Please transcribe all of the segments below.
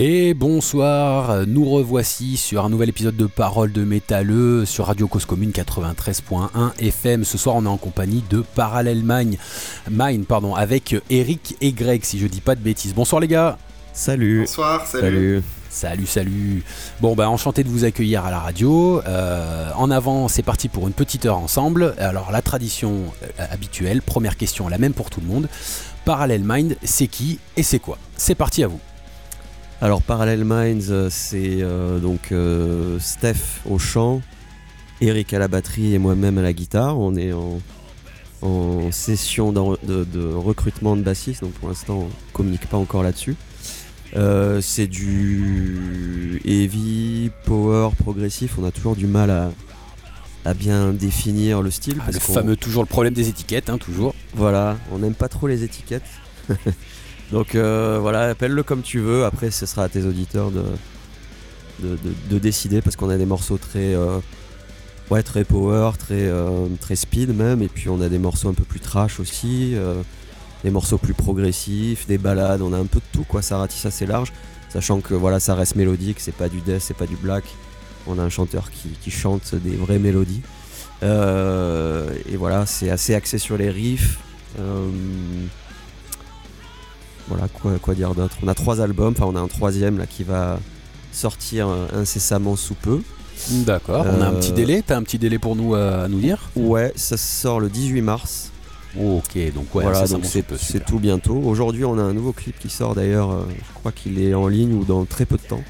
Et bonsoir, nous revoici sur un nouvel épisode de Parole de Métalleux sur Radio Cause Commune 93.1 FM. Ce soir, on est en compagnie de Parallel Mind, Mind pardon, avec Eric et Greg, si je dis pas de bêtises. Bonsoir les gars. Salut. Bonsoir, salut. Salut, salut. Bon, bah, enchanté de vous accueillir à la radio. Euh, en avant, c'est parti pour une petite heure ensemble. Alors, la tradition euh, habituelle, première question, la même pour tout le monde. Parallel Mind, c'est qui et c'est quoi? C'est parti à vous. Alors Parallel Minds, euh, c'est euh, donc euh, Steph au chant, Eric à la batterie et moi-même à la guitare. On est en, en session de, de, recrutement de bassistes, donc pour l'instant on communique pas encore là-dessus. c'est du heavy, power, progressif. On a toujours du mal à, à bien définir le style. Ah, le fameux toujours le problème des étiquettes, hein, toujours. Voilà, on n'aime pas trop les étiquettes. Donc euh, voilà, appelle-le comme tu veux. Après, ce sera à tes auditeurs de, de, décider parce qu'on a des morceaux très, euh, très power, très, euh, très speed même. Et puis on a des morceaux un peu plus trash aussi, des morceaux plus progressifs, des balades. On a un peu de tout. Ça ratisse assez large. Sachant que voilà, ça reste mélodique, c'est pas du death, c'est pas du black. On a un chanteur qui chante des vraies mélodies. et voilà, c'est assez axé sur les riffs. Voilà, quoi, dire d'autre On a trois albums, enfin on a un troisième là qui va sortir euh, incessamment sous peu. D'accord, on a un petit euh, délai, t'as un petit délai pour nous euh, à nous dire Ouais, ça sort le 18 mars. ok, donc ouais, voilà, donc c'est tout bientôt. Aujourd'hui, on a un nouveau clip qui sort d'ailleurs, je crois qu'il est en ligne ou dans très peu de temps.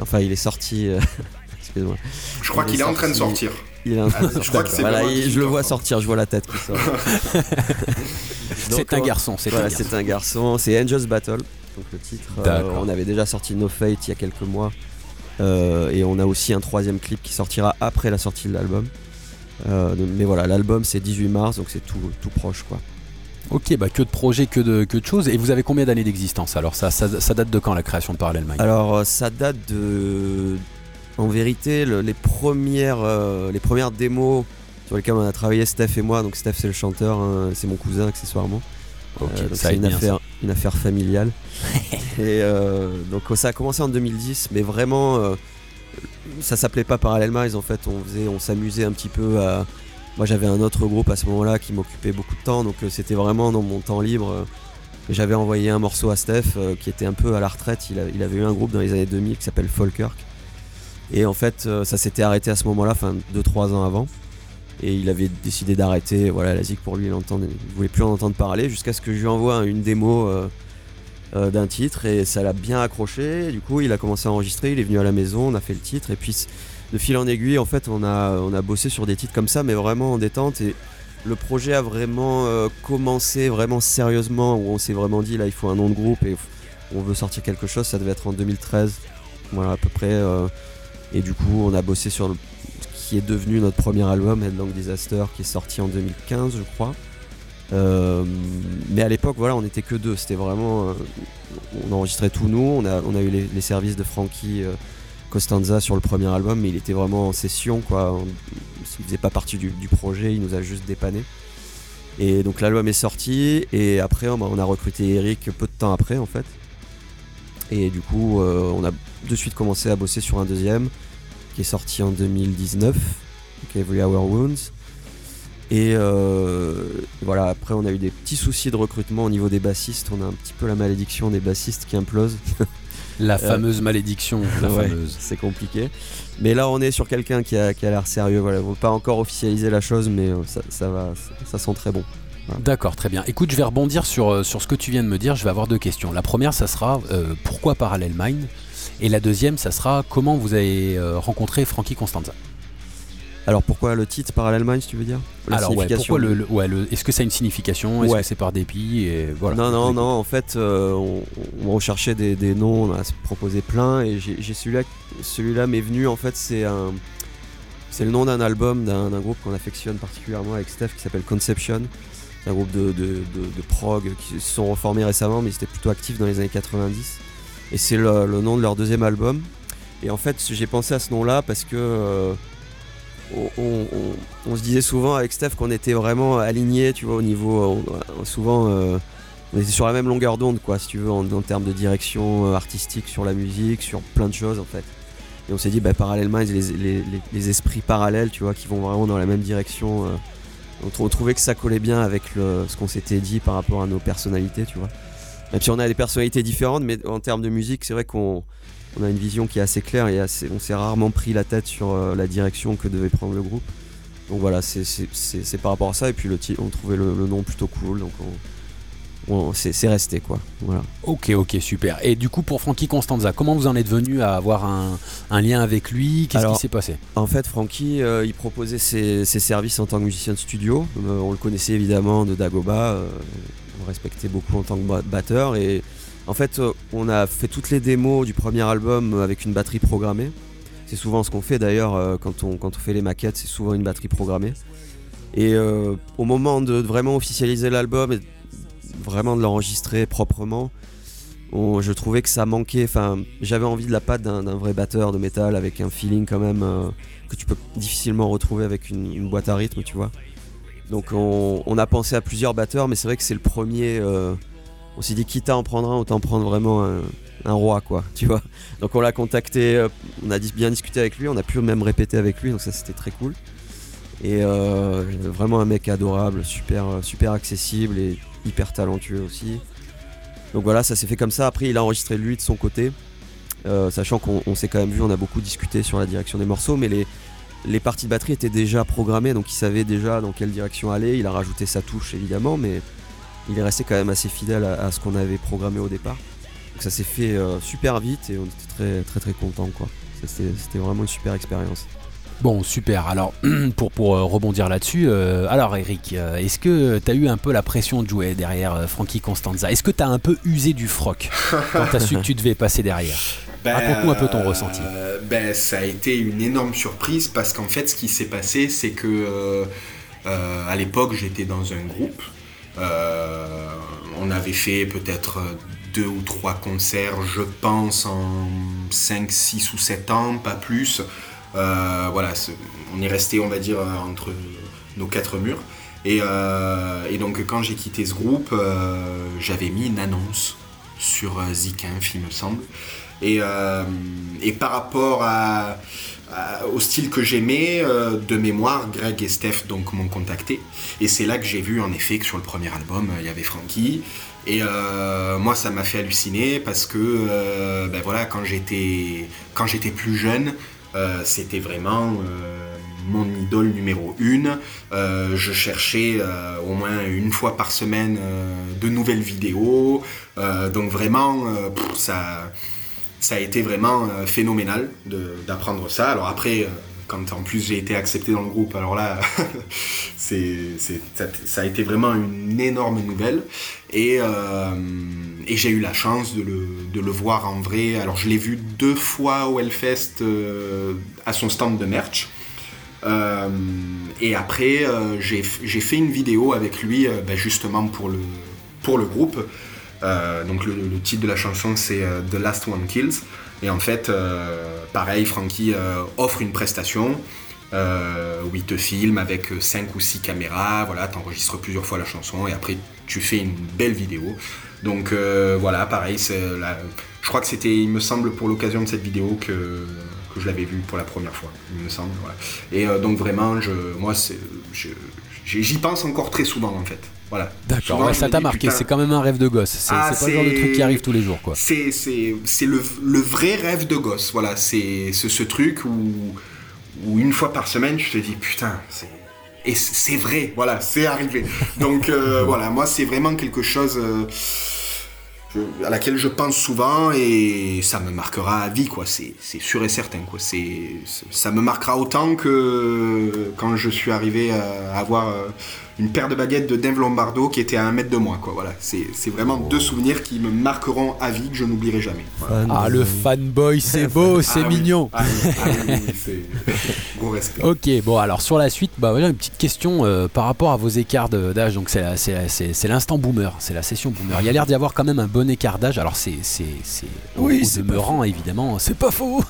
Enfin, il est sorti. Excuse-moi. Je crois qu'il est, en train de sortir. Il est je crois que voilà, je le vois sortir, je vois la tête qui sort. c'est un garçon, c'est un, c'est un garçon. C'est Angels Battle, donc le titre. Euh, on avait déjà sorti No Fate il y a quelques mois. Euh, et on a aussi un troisième clip qui sortira après la sortie de l'album. Euh, mais voilà, l'album c'est 18 mars, donc c'est tout, tout proche quoi. Ok, bah que de projets, que de, que de choses. Et vous avez combien d'années d'existence Alors? Ça, ça, date de quand la création de Parallel Mind? Alors ça date de... En vérité, les, premières, les premières démos sur lesquels on a travaillé Steph et moi. Donc Steph c'est le chanteur, hein, c'est mon cousin accessoirement. Euh, c'est une affaire, une affaire familiale. et euh, donc ça a commencé en 2010, mais vraiment euh, ça s'appelait pas Parallel Minds en fait. On faisait, on s'amusait un petit peu à. Moi j'avais un autre groupe à ce moment-là qui m'occupait beaucoup de temps, donc c'était vraiment dans mon temps libre. J'avais envoyé un morceau à Steph qui était un peu à la retraite. Il, il, avait eu un groupe dans les années 2000 qui s'appelle Falkirk. Et en fait, ça s'était arrêté à ce moment-là, enfin 2-3 ans avant. Et il avait décidé d'arrêter. Voilà la zig pour lui il, entendait, voulait plus en entendre parler jusqu'à ce que je lui envoie une démo euh, euh, d'un titre. Et ça l'a bien accroché. Du coup il a commencé à enregistrer. Il est venu à la maison on a fait le titre. Et puis de fil en aiguille en fait on a, on a bossé sur des titres comme ça mais vraiment en détente. Et le projet a vraiment euh, commencé vraiment sérieusement où on s'est vraiment dit là il faut un nom de groupe et on veut sortir quelque chose. Ça devait être en 2013 voilà à peu près et du coup on a bossé sur le qui est devenu notre premier album, Headlong Disaster, qui est sorti en 2015, je crois. Euh, mais à l'époque, voilà, on n'était que deux. C'était vraiment. Euh, on enregistrait tout nous. On a, on eu les, services de Frankie euh, Costanza sur le premier album, mais il était vraiment en session, quoi. Il faisait pas partie du, projet, il nous a juste dépanné. Et donc l'album est sorti, et après, on a recruté Eric peu de temps après, en fait. Et du coup, on a de suite commencé à bosser sur un deuxième qui est sorti en 2019, donc Every Hour Wounds. Et euh, voilà, après on a eu des petits soucis de recrutement au niveau des bassistes. On a un petit peu la malédiction des bassistes qui implose. La euh, fameuse malédiction, la fameuse. C'est compliqué. Mais là on est sur quelqu'un qui a, l'air sérieux. Voilà, on pas encore officialiser la chose, mais euh, ça, va, ça, sent très bon. D'accord, très bien. Écoute, je vais rebondir sur, sur ce que tu viens de me dire. Je vais avoir deux questions. La première, ça sera pourquoi Parallel Mind? Et la deuxième, ça sera comment vous avez euh, rencontré Frankie Constanza. Alors pourquoi le titre Parallel Minds, tu veux dire? Alors ouais, pourquoi le, est-ce que ça a une signification? Est-ce que c'est par dépit? Et voilà. Non non non, en fait euh, on, recherchait des, noms, on a proposé plein et j'ai celui-là celui-là m'est venu en fait c'est un c'est le nom d'un album d'un groupe qu'on affectionne particulièrement avec Steph qui s'appelle Conception. C'est un groupe de, de, prog qui se sont reformés récemment mais ils étaient plutôt actifs dans les années 90 et c'est le, nom de leur deuxième album. Et en fait, j'ai pensé à ce nom-là parce que euh, on, se disait souvent avec Steph qu'on était vraiment alignés, tu vois, au niveau. souvent, euh, on était sur la même longueur d'onde, quoi, si tu veux, en, termes de direction artistique sur la musique, sur plein de choses en fait. Et on s'est dit, bah, parallèlement, les, les, les, esprits parallèles, tu vois, qui vont vraiment dans la même direction. on, trouvait que ça collait bien avec ce qu'on s'était dit par rapport à nos personnalités, tu vois. Et puis on a des personnalités différentes, mais en termes de musique, c'est vrai qu'on on a une vision qui est assez claire et on s'est rarement pris la tête sur euh, la direction que devait prendre le groupe. Donc voilà, c'est par rapport à ça. Et puis le on trouvait le, nom plutôt cool, donc c'est resté quoi. Voilà. Ok, ok, super. Et du coup, pour Frankie Constanza, comment vous en êtes venu à avoir un, lien avec lui? Qu'est-ce qui s'est passé? En fait, Frankie, euh, il proposait ses, services en tant que musicien de studio. Euh, on le connaissait évidemment de Dagoba. On respectait beaucoup en tant que batteur et en fait, euh, on a fait toutes les démos du premier album avec une batterie programmée. C'est souvent ce qu'on fait d'ailleurs euh, quand on, quand on fait les maquettes, c'est souvent une batterie programmée. Et euh, au moment de vraiment officialiser l'album et vraiment de l'enregistrer proprement, je trouvais que ça manquait. Enfin, j'avais envie de la patte d'un vrai batteur de métal avec un feeling quand même que tu peux difficilement retrouver avec une, boîte à rythme, tu vois. Donc on, a pensé à plusieurs batteurs, mais c'est vrai que c'est le premier on s'est dit quitte à en prendre un, autant prendre vraiment un, roi quoi, tu vois. Donc on l'a contacté, euh, on a bien discuté avec lui, on a pu même répéter avec lui, donc ça c'était très cool. Et euh, vraiment un mec adorable, super, super accessible et hyper talentueux aussi. Donc voilà, ça s'est fait comme ça. Après, il a enregistré lui de son côté, euh, sachant qu'on s'est quand même vu, on a beaucoup discuté sur la direction des morceaux, mais les, les parties de batterie étaient déjà programmées, donc il savait déjà dans quelle direction aller. Il a rajouté sa touche évidemment, mais il est resté quand même assez fidèle à, ce qu'on avait programmé au départ. Donc ça s'est fait euh, super vite et on était très très très contents quoi. C'était vraiment une super expérience. Bon, super. Alors, pour, pour euh, rebondir là-dessus, euh, alors Eric, est-ce que tu as eu un peu la pression de jouer derrière Frankie Constanza? Est-ce que tu as un peu usé du froc quand tu as su que tu devais passer derrière? ben, Raconte-nous un peu ton ressenti. ben, ça a été une énorme surprise parce qu'en fait, ce qui s'est passé, c'est que à l'époque, j'étais dans un groupe euh, on avait fait peut-être deux ou trois concerts, je pense, en 5, 6 ou 7 ans, pas plus. Euh, voilà, on est resté, on va dire, entre nos quatre murs. Et, euh, donc, quand j'ai quitté ce groupe, j'avais mis une annonce sur Zikinf, il me semble. Et, et par rapport euh, au style que j'aimais, euh, de mémoire, Greg et Steph donc m'ont contacté. Et c'est là que j'ai vu en effet que sur le premier album, il y avait Frankie. Et euh, moi, ça m'a fait halluciner parce que, ben voilà, quand j'étais quand j'étais plus jeune, c'était vraiment mon idole numéro une. je cherchais au moins une fois par semaine de nouvelles vidéos. donc vraiment, ça ça a été vraiment euh, phénoménal d'apprendre ça. Alors après, euh, quand en plus j'ai été accepté dans le groupe, alors là, ça, a été vraiment une énorme nouvelle. Et, euh, j'ai eu la chance de le, voir en vrai. Alors je l'ai vu deux fois au Hellfest à son stand de merch. et après, j'ai, fait une vidéo avec lui ben, justement pour le groupe. Euh, donc le, titre de la chanson c'est euh, The Last One Kills. Et en fait, euh, pareil, Frankie offre une prestation où il te filme avec 5 ou 6 caméras, voilà, t'enregistres plusieurs fois la chanson et après tu fais une belle vidéo. Donc voilà, pareil, je crois que c'était, il me semble, pour l'occasion de cette vidéo que, je l'avais vu pour la première fois, il me semble. Et donc vraiment, je, moi, j'y pense encore très souvent en fait. Voilà. D'accord, ça t'a marqué, c'est quand même un rêve de gosse. C'est ah, pas le genre de truc qui arrive tous les jours. quoi. C'est le, le, vrai rêve de gosse. Voilà, c'est ce truc où, où une fois par semaine, je te dis putain, et c'est vrai, voilà, c'est arrivé. Donc euh, voilà, moi c'est vraiment quelque chose euh, à laquelle je pense souvent et ça me marquera à vie, quoi. C'est sûr et certain, quoi. Ça me marquera autant que quand je suis arrivé à avoir euh, une paire de baguettes de Dave Lombardo qui était à un mètre de moi. Quoi. Voilà. C'est, vraiment deux souvenirs qui me marqueront à vie, que je n'oublierai jamais. Ah, le fanboy, c'est beau, c'est ah mignon. Ah gros respect. Ok, bon, alors sur la suite, bah, voilà, une petite question euh, par rapport à vos écarts d'âge. Donc, c'est, c'est, l'instant boomer, c'est la session boomer. Il y a l'air d'y avoir quand même un bon écart d'âge. Alors, c'est, c'est, oui, c'est demeurant, évidemment, c'est pas faux.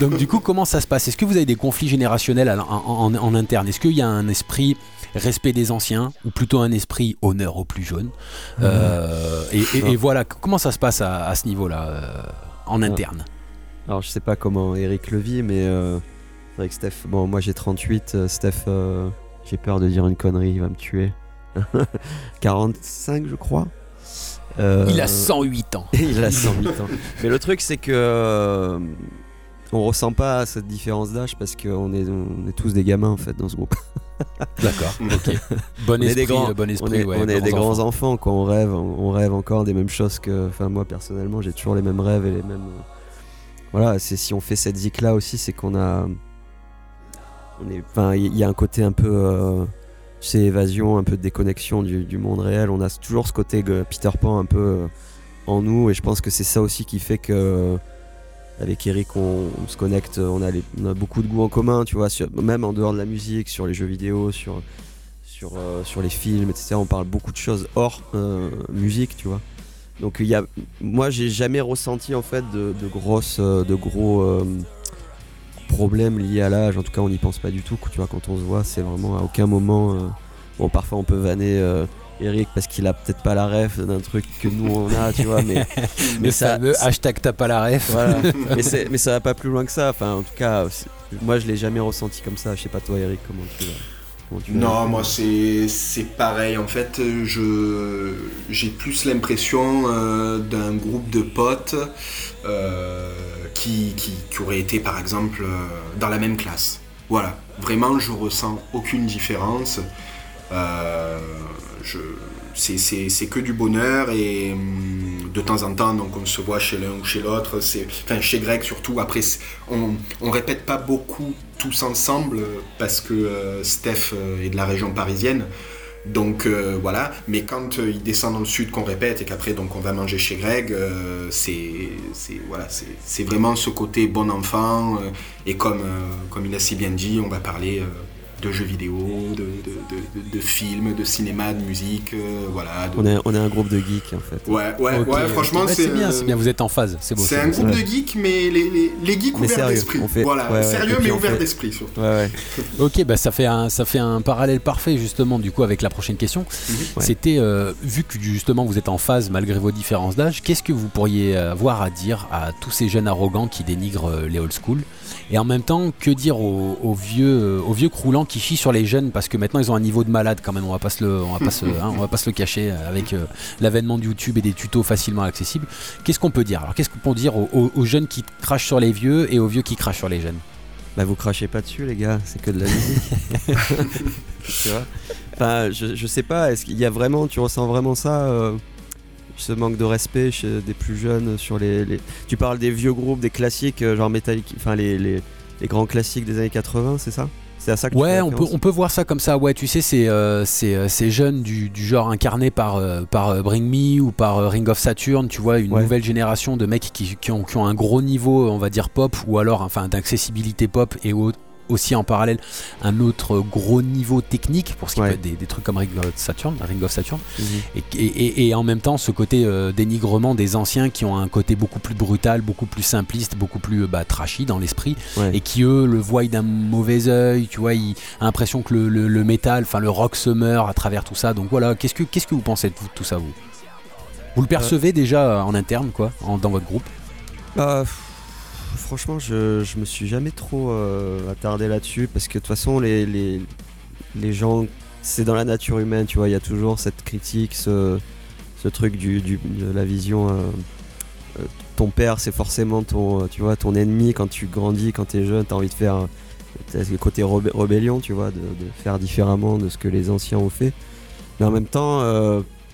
Donc, du coup, comment ça se passe? Est-ce que vous avez des conflits générationnels en, en interne? Est-ce qu'il y a un esprit respect des anciens ou plutôt un esprit honneur aux plus jeunes et, voilà, comment ça se passe à, ce niveau-là en interne? Alors je sais pas comment Eric le vit, mais avec Steph, bon moi j'ai 38, Steph, j'ai peur de dire une connerie, il va me tuer. 45 je crois. il a 108 ans. il a 108 ans. Mais le truc c'est que on ressent pas cette différence d'âge parce qu'on est, on est tous des gamins en fait dans ce groupe. D'accord, ok. Bon esprit, bon esprit, on est, on est des grands enfants quand on rêve, on rêve encore des mêmes choses que. Enfin, moi personnellement, j'ai toujours les mêmes rêves et les mêmes. Euh, voilà, c'est si on fait cette zik là aussi, c'est qu'on a. On est, enfin, il y, a un côté un peu. Euh, c'est évasion, un peu de déconnexion du, du, monde réel. On a toujours ce côté Peter Pan un peu euh, en nous et je pense que c'est ça aussi qui fait que avec Eric, on, se connecte, on a, beaucoup de goûts en commun, tu vois, même en dehors de la musique, sur les jeux vidéo, sur, euh, les films, etc. On parle beaucoup de choses hors euh, musique, tu vois. Donc moi, j'ai jamais ressenti en fait de, euh, gros problèmes liés à l'âge. En tout cas, on n'y pense pas du tout. Tu vois, quand on se voit, c'est vraiment à aucun moment. bon, parfois on peut vanner Eric parce qu'il a peut-être pas la ref d'un truc que nous on a, tu vois, mais, mais ça. Fameux hashtag t'as pas la ref. Voilà. mais, mais, ça va pas plus loin que ça. Enfin, en tout cas, moi je l'ai jamais ressenti comme ça. Je sais pas toi, Eric, comment tu. Tu non, moi c'est pareil. En fait, je j'ai plus l'impression euh, d'un groupe de potes euh, qui, qui, qui, aurait été par exemple euh, dans la même classe. Voilà, vraiment, je ressens aucune différence. Euh, c'est que du bonheur et hum, de temps en temps, donc on se voit chez l'un ou chez l'autre. Enfin, chez Greg surtout. Après, on, on répète pas beaucoup tous ensemble parce que euh, Steph euh, est de la région parisienne. Donc euh, voilà, mais quand il descend dans le sud qu'on répète et qu'après donc on va manger chez Greg, c'est voilà, c'est vraiment ce côté bon enfant et comme comme il a si bien dit, on va parler de jeux vidéo, de, de, de, films, de cinéma, de musique, euh, voilà. On, est, on est un groupe de geeks en fait. Ouais, ouais, ouais franchement c'est bien, c'est bien, vous êtes en phase, c'est beau. C'est un groupe de geeks, mais les, les, les geeks ouverts d'esprit. Voilà, sérieux mais ouverts d'esprit surtout. ok, bah ça fait, un, ça fait un parallèle parfait justement du coup avec la prochaine question. Mhm. C'était, euh, vu que justement vous êtes en phase malgré vos différences d'âge, qu'est-ce que vous pourriez avoir à dire à tous ces jeunes arrogants qui dénigrent euh, les old school? Et en même temps, que dire aux, vieux, aux vieux croulants qui chient sur les jeunes parce que maintenant ils ont un niveau de malade quand même. On va pas se le, on va pas se, hein, on va pas se le cacher avec euh, l'avènement de YouTube et des tutos facilement accessibles. Qu'est-ce qu'on peut dire? Alors qu'est-ce qu'on peut dire aux, jeunes qui crachent sur les vieux et aux vieux qui crachent sur les jeunes? Bah vous crachez pas dessus les gars, c'est que de la musique. tu vois? Enfin, je, je, sais pas. Est-ce qu'il y a vraiment, tu ressens vraiment ça euh, ce manque de respect chez des plus jeunes sur les, Tu parles des vieux groupes, des classiques, euh, genre Metallica, enfin les, les, les, grands classiques des années 80, c'est ça? Ouais, on peut, on peut voir ça comme ça. Ouais, tu sais, c'est euh, euh, ces jeunes du, du, genre incarnés par, euh, par Bring Me ou par Ring of Saturn, tu vois, une nouvelle génération de mecs qui, qui, ont, qui, ont, un gros niveau, on va dire pop, ou alors enfin d'accessibilité pop et aussi en parallèle un autre gros niveau technique pour ce qui peut être des, trucs comme Ring of Saturn, Ring of Saturn. Mhm. et, et, en même temps ce côté euh, dénigrement des anciens qui ont un côté beaucoup plus brutal, beaucoup plus simpliste, beaucoup plus bah, trashy dans l'esprit et qui eux le voient d'un mauvais oeil, tu vois, ils ont l'impression que le, le, métal, enfin le rock se meurt à travers tout ça. Donc voilà, qu'est-ce que qu'est-ce que vous pensez de tout ça vous? Vous le percevez déjà en interne quoi, dans votre groupe? Bah, franchement, je, je me suis jamais trop euh, attardé là-dessus parce que de toute façon, les, gens, c'est dans la nature humaine, tu vois, il y a toujours cette critique, ce, truc de la vision. Euh, euh, ton père, c'est forcément ton, tu vois, ton ennemi quand tu grandis, quand tu es jeune, tu as envie de faire le côté rébellion, tu vois, de, faire différemment de ce que les anciens ont fait. Mais en même temps,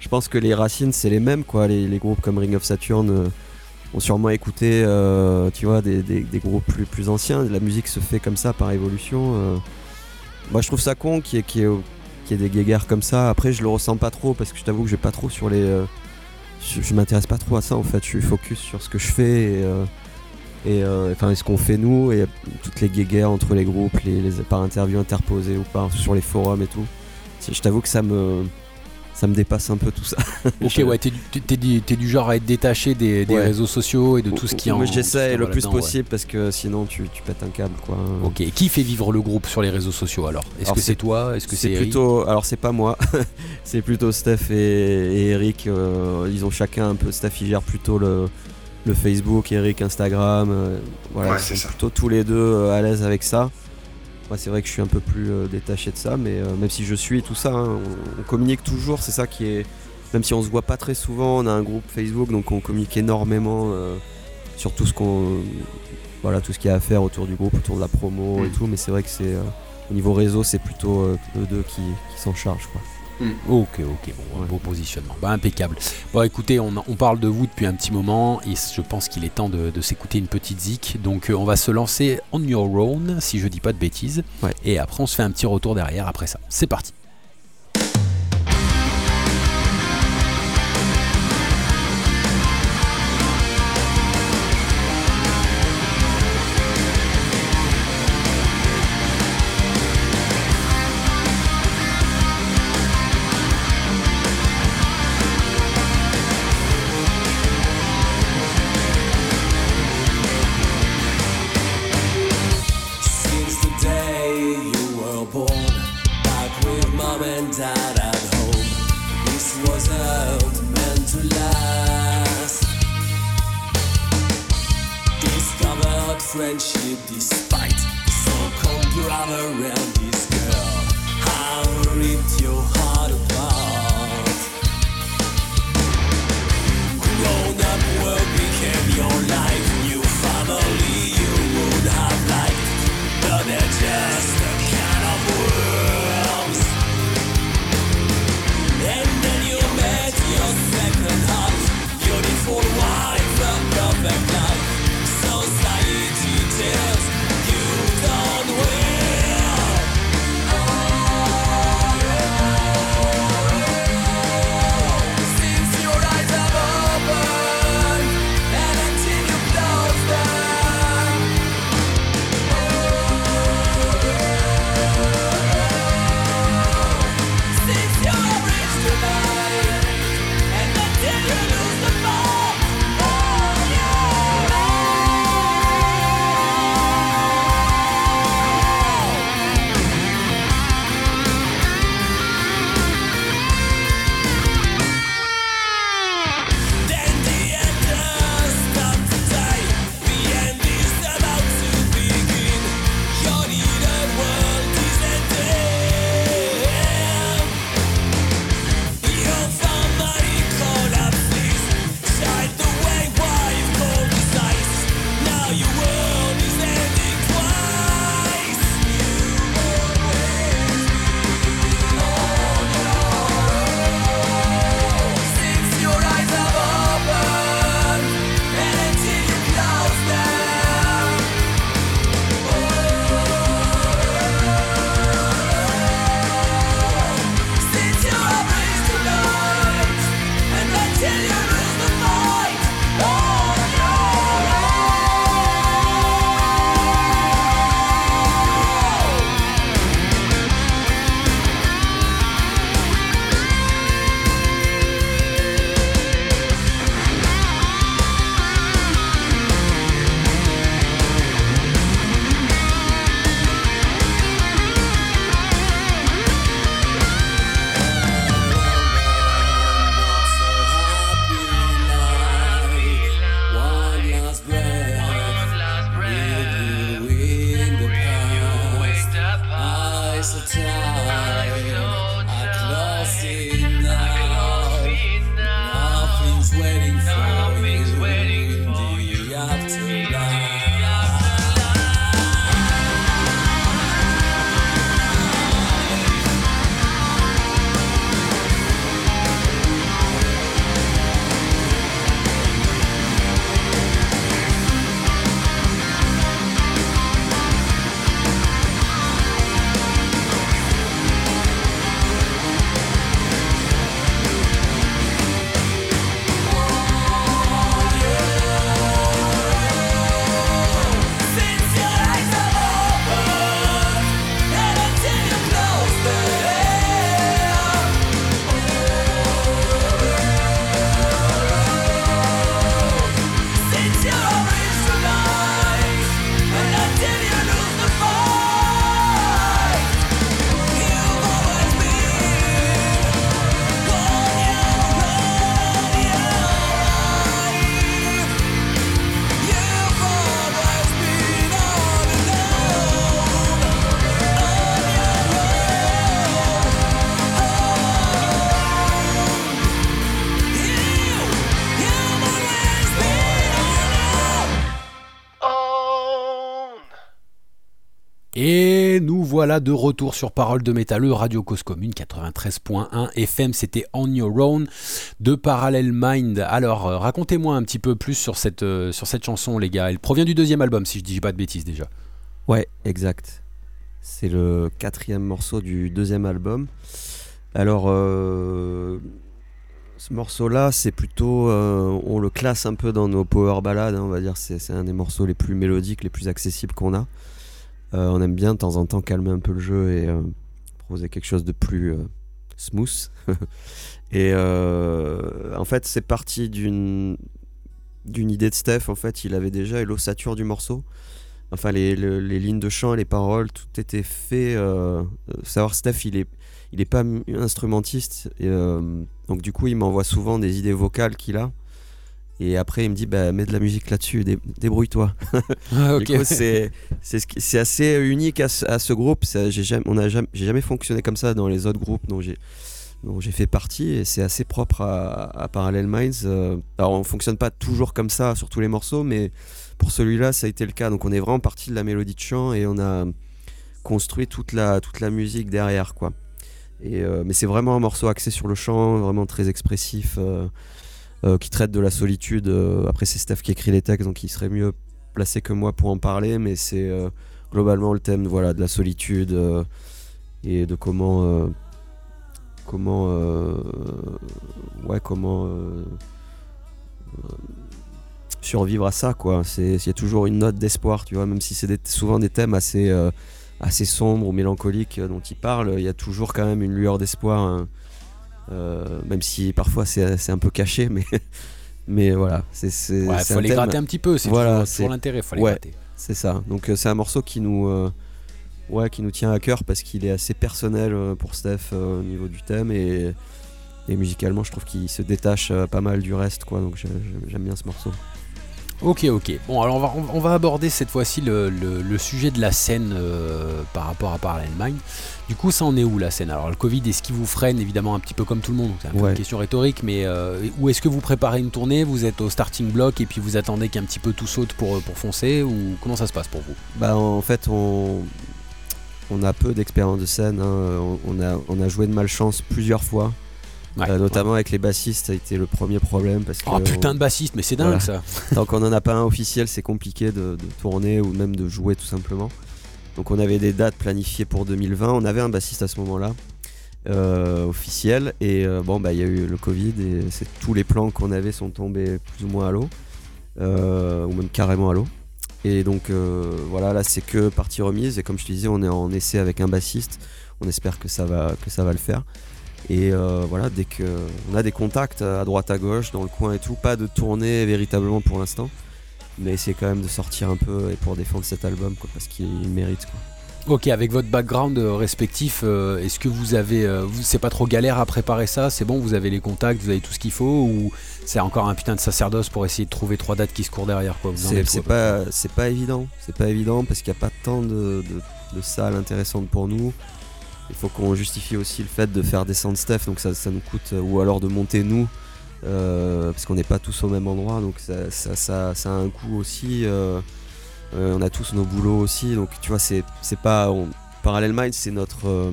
je pense que les racines, c'est les mêmes, quoi. Les, groupes comme Ring of Saturn ont sûrement écouté euh, tu vois, des, groupes plus, plus anciens. La musique se fait comme ça par évolution. Euh. Moi, je trouve ça con qu'il y, ait, qu des guéguerres comme ça. Après, je le ressens pas trop parce que je t'avoue que je vais pas trop sur les. Euh, je, m'intéresse pas trop à ça en fait. Je suis focus sur ce que je fais et, enfin ce qu'on fait nous et toutes les guéguerres entre les groupes, par interview interposées ou pas sur les forums et tout. Je t'avoue que ça me ça me dépasse un peu tout ça. ok, ouais, t'es du, es, du genre à être détaché des, réseaux sociaux et de tout ce qui en. J'essaie le plus possible parce que sinon tu, tu, pètes un câble, quoi. Ok, et qui fait vivre le groupe sur les réseaux sociaux alors? Est-ce que c'est toi? Est-ce que c'est plutôt Alors c'est pas moi, c'est plutôt Steph et, Eric. Euh, ils ont chacun un peu. Steph il gère plutôt le, le Facebook, Eric Instagram. Euh, voilà, c'est plutôt tous les deux euh, à l'aise avec ça c'est vrai que je suis un peu plus euh, détaché de ça, mais euh, même si je suis tout ça, hein, on, communique toujours, c'est ça qui est. Même si on se voit pas très souvent, on a un groupe Facebook, donc on communique énormément euh, sur tout ce qu'on. Voilà, tout ce qu'il y a à faire autour du groupe, autour de la promo et mm. tout, mais c'est vrai que c'est. au niveau réseau, c'est plutôt eux deux qui, qui s'en chargent, quoi. Mm. Ok, ok, bon, beau positionnement. Bah, impeccable. Bon, écoutez, on, parle de vous depuis un petit moment et je pense qu'il est temps de, s'écouter une petite zik. Donc, euh, on va se lancer on your own, si je dis pas de bêtises. Et après, on se fait un petit retour derrière après ça. C'est parti. Voilà de retour sur Parole de Métalleux, Radio Cause Commune 93.1 FM. C'était On Your Own de Parallel Mind. Alors, euh, racontez-moi un petit peu plus sur cette, euh, sur cette chanson, les gars. Elle provient du deuxième album, si je dis pas de bêtises déjà. Ouais, exact. C'est le quatrième morceau du deuxième album. Alors, euh, ce morceau-là, c'est plutôt. on le classe un peu dans nos power ballades, hein, on va dire. C'est un des morceaux les plus mélodiques, les plus accessibles qu'on a. Euh, on aime bien de temps en temps calmer un peu le jeu et euh, proposer quelque chose de plus euh, smooth. et en fait, c'est parti d'une idée de Steph. En fait, il avait déjà l'ossature du morceau. Enfin, les, lignes de chant, les paroles, tout était fait. savoir Steph, il est il est pas instrumentiste, donc du coup, il m'envoie souvent des idées vocales qu'il a. Et après, il me dit, bah, mets de la musique là-dessus, débrouille-toi. Ah, c'est assez unique à, ce groupe. J'ai jamais, jamais, jamais fonctionné comme ça dans les autres groupes dont j'ai fait partie et c'est assez propre à, Parallel Minds. Euh, alors on fonctionne pas toujours comme ça sur tous les morceaux, mais pour celui-là ça a été le cas. Donc on est vraiment parti de la mélodie de chant et on a construit toute la, toute la musique derrière quoi. Et, euh, mais c'est vraiment un morceau axé sur le chant, vraiment très expressif. Euh, qui traite de la solitude. Euh, après, c'est Steph qui écrit les textes, donc il serait mieux placé que moi pour en parler, mais c'est euh, globalement le thème voilà, de la solitude et de comment. survivre à ça, quoi. Il y a toujours une note d'espoir, tu vois, même si c'est souvent des thèmes assez assez sombres ou mélancoliques dont il parle, il y a toujours quand même une lueur d'espoir, hein. Euh, même si parfois c'est un peu caché, mais, mais voilà. Il faut les gratter un petit peu, c'est voilà, pour l'intérêt, faut les ouais, C'est ça. Donc euh, c'est un morceau qui nous, euh, ouais, qui nous tient à cœur parce qu'il est assez personnel pour Steph au niveau du thème et, et musicalement, je trouve qu'il se détache pas mal du reste, quoi. Donc j'aime bien ce morceau. Ok, ok. Bon, alors on va, on va aborder cette fois-ci le, sujet de la scène euh, par rapport à Parallel Mind. Du coup, ça en est où la scène? Alors, le Covid, est-ce qui vous freine évidemment un petit peu comme tout le monde? C'est une question rhétorique, mais euh, où est-ce que vous préparez une tournée? Vous êtes au starting block et puis vous attendez qu'un petit peu tout saute pour, pour foncer Ou comment ça se passe pour vous? Bah, en fait, on, on a peu d'expérience de scène. Hein. On, a, on a joué de malchance plusieurs fois. Euh, notamment avec les bassistes, ça a été le premier problème. Parce oh putain de bassiste, mais c'est dingue ça. Tant qu'on n'en a pas un officiel, c'est compliqué de, tourner ou même de jouer tout simplement. Donc on avait des dates planifiées pour 2020. On avait un bassiste à ce moment-là, euh, officiel. Et euh, bon, bah il y a eu le Covid et tous les plans qu'on avait sont tombés plus ou moins à l'eau, ou même carrément à l'eau. Et donc voilà, là c'est que partie remise. Et comme je te disais, on est en essai avec un bassiste. On espère que ça va, que ça va le faire. Et euh, voilà, dès qu'on a des contacts à droite à gauche, dans le coin et tout, pas de tournée véritablement pour l'instant, mais essayer quand même de sortir un peu et pour défendre cet album quoi, parce qu'il mérite. Quoi. Ok, avec votre background euh, respectif, euh, est-ce que vous avez, c'est pas trop galère à préparer ça? C'est bon, vous avez les contacts, vous avez tout ce qu'il faut, ou c'est encore un putain de sacerdoce pour essayer de trouver trois dates qui se courent derrière quoi? C'est pas, c'est pas évident, c'est pas évident parce qu'il n'y a pas tant de, de salles intéressantes pour nous. Il faut qu'on justifie aussi le fait de faire descendre Steph, donc ça, nous coûte, euh, ou alors de monter nous, euh, parce qu'on n'est pas tous au même endroit, donc ça, a un coût aussi. Euh, on a tous nos boulots aussi, donc tu vois, c'est pas. On, Parallel Mind, c'est notre.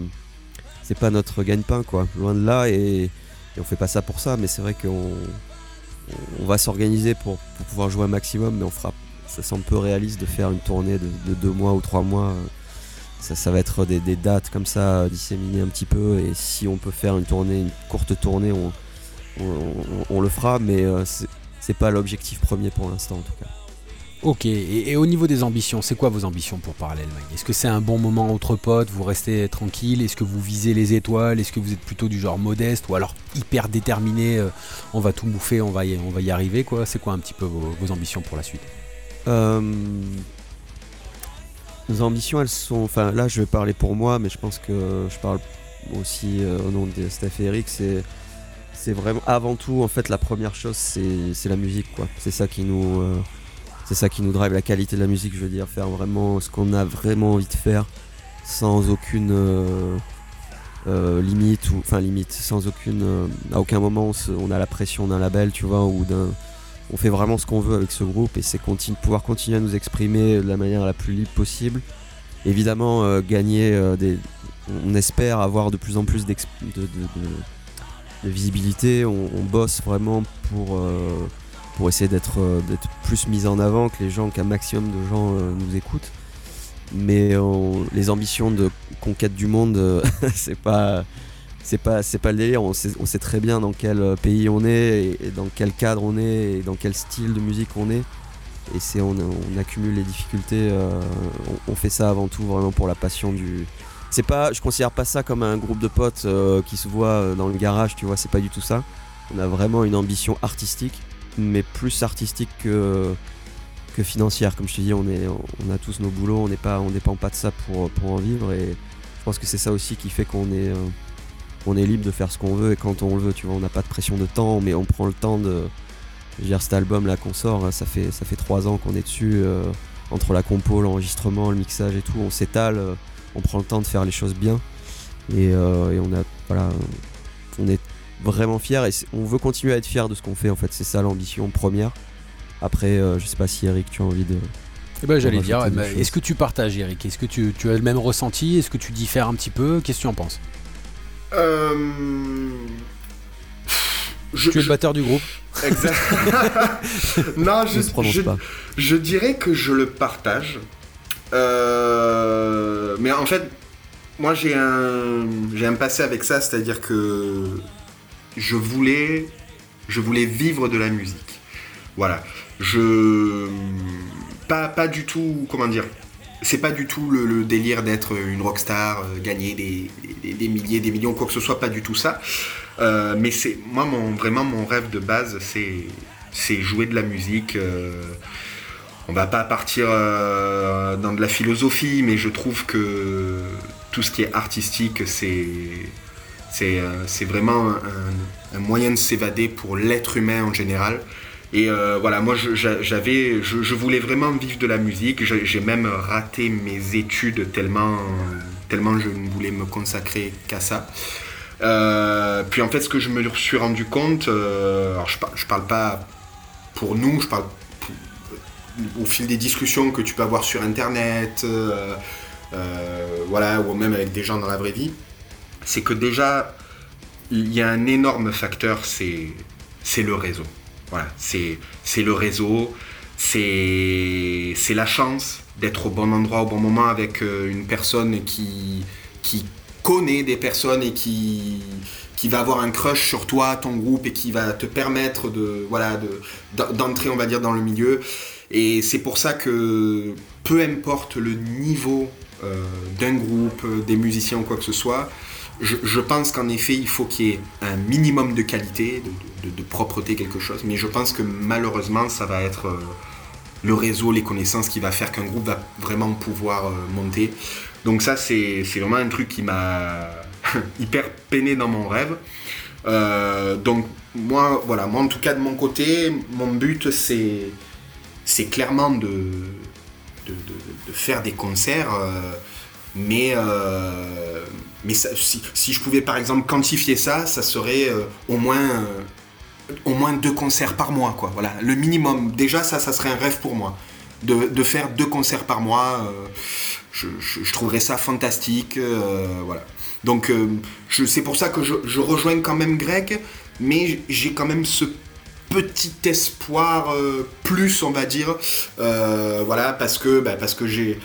c'est pas notre gagne-pain, quoi. Loin de là, et, on fait pas ça pour ça, mais c'est vrai qu'on on va s'organiser pour, pouvoir jouer un maximum, mais on fera. Ça semble peu réaliste de faire une tournée de, de deux mois ou trois mois ça, va être des, dates comme ça disséminées un petit peu et si on peut faire une tournée, une courte tournée, on, le fera, mais euh, c'est pas l'objectif premier pour l'instant en tout cas. Ok, et, au niveau des ambitions, c'est quoi vos ambitions pour Parallel Est-ce que c'est un bon moment entre potes, vous restez tranquille? Est-ce que vous visez les étoiles? Est-ce que vous êtes plutôt du genre modeste ou alors hyper déterminé euh, On va tout bouffer, on va y, on va y arriver quoi? C'est quoi un petit peu vos, ambitions pour la suite? Euh, nos ambitions, elles sont. Enfin, là, je vais parler pour moi, mais je pense que je parle aussi euh, au nom de Steph et Eric. C'est, vraiment avant tout, en fait, la première chose, c'est, la musique, quoi. C'est ça qui nous, euh, c'est ça qui nous drive, la qualité de la musique. Je veux dire, faire vraiment ce qu'on a vraiment envie de faire, sans aucune euh, limite ou, enfin, limite, sans aucune. à aucun moment, on, a la pression d'un label, tu vois, ou d'un on fait vraiment ce qu'on veut avec ce groupe et c'est pouvoir continuer à nous exprimer de la manière la plus libre possible évidemment gagner des. On espère avoir de plus en plus de, visibilité. On, bosse vraiment pour, pour essayer d'être plus mis en avant, que les gens, qu'un maximum de gens nous écoutent. Mais les ambitions de conquête du monde, c'est pas c'est pas c'est pas le délire on sait, on sait, très bien dans quel euh, pays on est et, dans quel cadre on est et dans quel style de musique on est. Et c'est on, accumule les difficultés euh, on, fait ça avant tout vraiment pour la passion du c'est pas je considère pas ça comme un groupe de potes euh, qui se voit dans le garage tu vois c'est pas du tout ça. On a vraiment une ambition artistique mais plus artistique que que financière. Comme je te dis on est on a tous nos boulots on n'est pas on dépend pas de ça pour pour en vivre et je pense que c'est ça aussi qui fait qu'on est on est libre de faire ce qu'on veut et quand on le veut, tu vois, on n'a pas de pression de temps, mais on prend le temps de. Je veux dire, cet album là qu'on sort, ça fait ça fait trois ans qu'on est dessus, euh, entre la compo, l'enregistrement, le mixage et tout, on s'étale, euh, on prend le temps de faire les choses bien et, euh, on a voilà, on est vraiment fiers et on veut continuer à être fiers de ce qu'on fait en fait, c'est ça l'ambition première. Après, je sais pas si Eric, tu as envie de. Eh ben, j'allais dire, eh ben, est-ce que tu partages Eric? Est-ce que tu, tu, as le même ressenti? Est-ce que tu diffères un petit peu? Qu'est-ce que tu en penses? Euh... Je, tu es le batteur du groupe. Exactement. non, je, je, pas. je, dirais que je le partage. Euh, mais en fait, moi j'ai un, j'ai un passé avec ça, c'est-à-dire que je voulais, je voulais vivre de la musique. Voilà. Je. Pas, pas du tout. Comment dire c'est pas du tout le, délire d'être une rockstar, euh, gagner des, milliers, des millions, quoi que ce soit, pas du tout ça. Euh, mais c'est moi vraiment mon rêve de base, c'est jouer de la musique. Euh, on va pas partir dans de la philosophie, mais je trouve que tout ce qui est artistique, c'est vraiment un moyen de s'évader pour l'être humain en général. Et euh, voilà, moi j'avais, je, voulais vraiment vivre de la musique. J'ai même raté mes études tellement, tellement je ne voulais me consacrer qu'à ça. Euh, puis en fait, ce que je me suis rendu compte, euh, alors je, je parle pas pour nous, je parle au fil des discussions que tu peux avoir sur internet, voilà, ou même avec des gens dans la vraie vie, c'est que déjà il y a un énorme facteur, c'est le réseau. Voilà, c'est le réseau, c'est la chance d'être au bon endroit au bon moment avec euh, une personne qui, qui connaît des personnes et qui, qui va avoir un crush sur toi, ton groupe, et qui va te permettre de voilà d'entrer, on va dire, dans le milieu. Et c'est pour ça que peu importe le niveau euh, d'un groupe, des musiciens ou quoi que ce soit, je, pense qu'en effet, il faut qu'il y ait un minimum de qualité, de, propreté, quelque chose. Mais je pense que malheureusement, ça va être euh, le réseau, les connaissances qui va faire qu'un groupe va vraiment pouvoir euh, monter. Donc ça, c'est vraiment un truc qui m'a hyper peiné dans mon rêve. Euh, donc moi, voilà, moi en tout cas de mon côté, mon but c'est clairement de, de, faire des concerts, mais mais si, je pouvais par exemple quantifier ça, ça serait euh, au moins euh, au moins deux concerts par mois, quoi. Voilà, le minimum. Déjà, ça, ça serait un rêve pour moi, de, faire deux concerts par mois. Euh, je, trouverais ça fantastique, voilà. Donc, c'est pour ça que je, rejoins quand même Greg, mais j'ai quand même ce petit espoir plus, on va dire, voilà, parce que, bah, parce que j'ai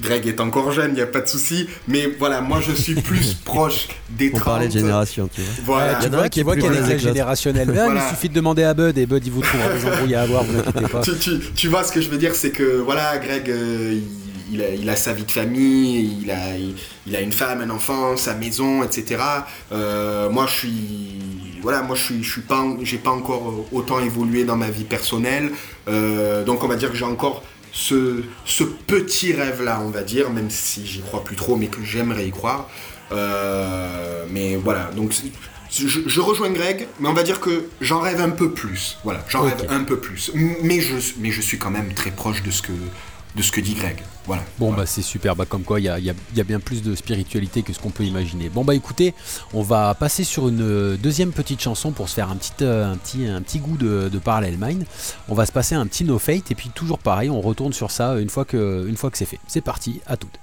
Greg est encore jeune, il n'y a pas de souci. Mais voilà, moi je suis plus proche des 30. On parlait de génération, tu vois. Voilà, il y en a qui voient qu'il y a des générationnels. Il suffit de demander à Bud et Bud il vous trouvera des embrouilles à avoir, vous inquiétez pas. Tu, vois ce que je veux dire, c'est que voilà, Greg, euh, il, a, sa vie de famille, il a, il, a une femme, un enfant, sa maison, etc. Euh, moi je suis voilà, moi je suis, je suis pas, j'ai pas encore autant évolué dans ma vie personnelle, euh, donc on va dire que j'ai encore ce, petit rêve-là, on va dire, même si j'y crois plus trop, mais que j'aimerais y croire. Euh, mais voilà, donc je, rejoins Greg, mais on va dire que j'en rêve un peu plus. Voilà, j'en rêve un peu plus. Mais je, mais je suis quand même très proche de ce que, de ce que dit Greg. Voilà. Bon, bah c'est super. Bah, comme quoi, il y a, bien plus de spiritualité que ce qu'on peut imaginer. Bon, bah écoutez, on va passer sur une euh, deuxième petite chanson pour se faire un petit, euh, un goût de, de Parallel Mind. On va se passer un petit No Fate et puis toujours pareil, on retourne sur ça une fois que, que c'est fait. C'est parti, à toutes.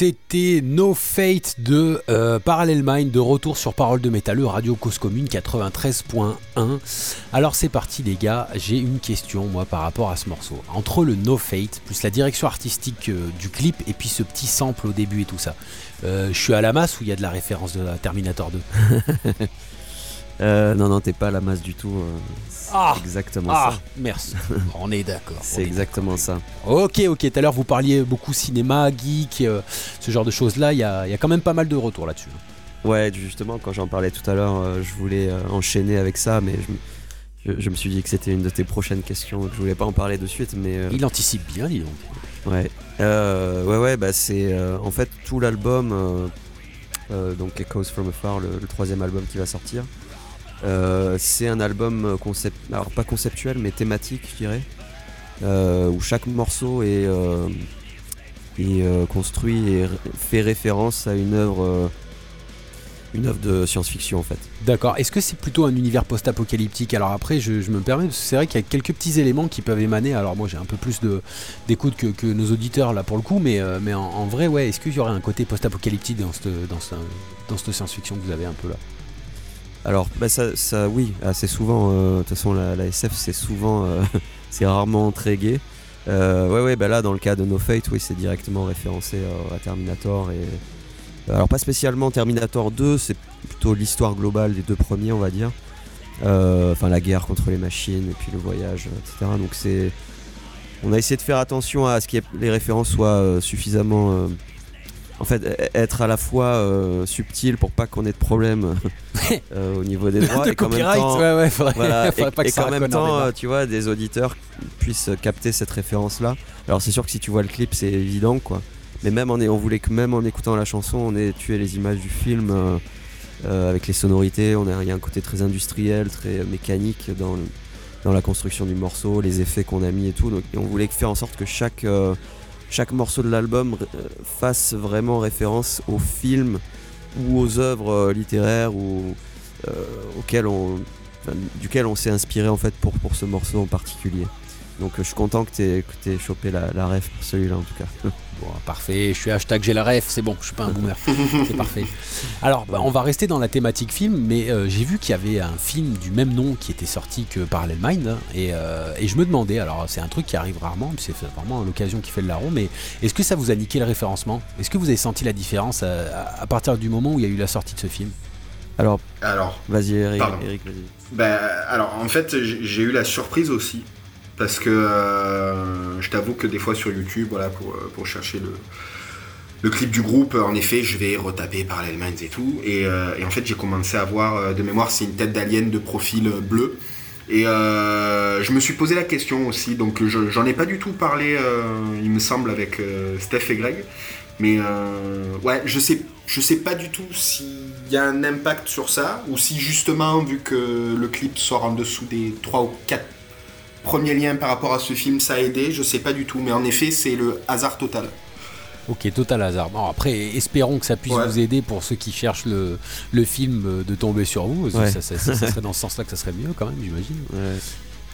C'était No Fate de euh, Parallel Mind, de retour sur Parole de Métalleux, Radio Cause Commune 93.1. Alors c'est parti les gars, j'ai une question moi par rapport à ce morceau. Entre le No Fate, plus la direction artistique euh, du clip et puis ce petit sample au début et tout ça, euh, je suis à la masse ou il y a de la référence de Terminator 2 Euh, non, non, t'es pas à la masse du tout. Euh, ah, exactement ah, ça. Merci. on est d'accord. C'est exactement ça. Ok, ok. Tout à l'heure, vous parliez beaucoup cinéma, geek, euh, ce genre de choses-là. Il y a, y a, quand même pas mal de retours là-dessus. Ouais, justement, quand j'en parlais tout à l'heure, je voulais enchaîner avec ça, mais je, je, je me suis dit que c'était une de tes prochaines questions. Que je voulais pas en parler de suite, mais. Il anticipe bien, dis donc. Ouais. ouais, ouais, bah c'est en fait tout l'album. donc Echoes from Afar, le, le troisième album qui va sortir. Euh, c'est un album concept, alors pas conceptuel mais thématique je dirais, euh, où chaque morceau est, euh, construit et fait référence à une œuvre une œuvre de science-fiction en fait. D'accord. Est-ce que c'est plutôt un univers post-apocalyptique? Alors après, je, me permets, c'est vrai qu'il y a quelques petits éléments qui peuvent émaner. Alors moi, j'ai un peu plus d'écoute que, que, nos auditeurs là pour le coup, mais, en, vrai, ouais, est-ce qu'il y aurait un côté post-apocalyptique dans dans, dans cette science-fiction que vous avez un peu là? Alors, bah ça, oui, assez souvent. Euh, de toute façon, la, SF, c'est souvent, euh, c'est rarement très gay. Euh, ouais, bah là, dans le cas de No Fate, oui, c'est directement référencé à Terminator. Et, alors, pas spécialement Terminator 2, c'est plutôt l'histoire globale des deux premiers, on va dire. Enfin, la guerre contre les machines et puis le voyage, etc. Donc, c'est. On a essayé de faire attention à ce que les références soient suffisamment en fait être à la fois euh, subtil pour pas qu'on ait de problème euh, au niveau des droits et qu'en même temps, ouais, ouais, faudrait, faudrait pas et, qu'en même temps tu vois des auditeurs puissent capter cette référence là alors c'est sûr que si tu vois le clip c'est évident quoi. Mais même en, on voulait que même en écoutant la chanson on ait tué les images du film euh, avec les sonorités. On a, il y a un côté très industriel très mécanique dans, dans la construction du morceau les effets qu'on a mis et tout. Donc et on voulait faire en sorte que chaque chaque morceau de l'album euh, fasse vraiment référence au film ou aux œuvres euh, littéraires ou euh, on, duquel on s'est inspiré en fait pour, pour ce morceau en particulier. Donc je suis content que tu aies, chopé la, la ref pour celui-là en tout cas. Bon, parfait, je suis hashtag j'ai la ref, c'est bon, je suis pas un boomer. c'est parfait. Alors, bah, on va rester dans la thématique film, mais euh, j'ai vu qu'il y avait un film du même nom qui était sorti que Parallel Mind, hein, euh, et, je me demandais, alors c'est un truc qui arrive rarement, c'est vraiment l'occasion qui fait le larron, mais est-ce que ça vous a niqué le référencement? Est-ce que vous avez senti la différence à, partir du moment où il y a eu la sortie de ce film? Alors, alors vas-y Eric, vas-y. Ben, alors en fait j'ai eu la surprise aussi parce que euh, je t'avoue que des fois sur YouTube, voilà, pour, euh, chercher le, clip du groupe, en effet, je vais retaper Parallel Minds et tout. Et, euh, en fait, j'ai commencé à voir, de mémoire, c'est une tête d'alien de profil bleu. Et je me suis posé la question aussi, donc j'en ai pas du tout parlé, il me semble, avec Steph et Greg. Mais ouais, je sais, je sais pas du tout s'il y a un impact sur ça, ou si justement, vu que le clip sort en dessous des 3 ou 4 premier lien par rapport à ce film, ça a aidé, je sais pas du tout, mais en effet, c'est le hasard total. Ok, total hasard. Bon, après, espérons que ça puisse vous aider pour ceux qui cherchent le, le film euh, de tomber sur vous. Ça, serait dans ce sens-là que ça serait mieux quand même, j'imagine.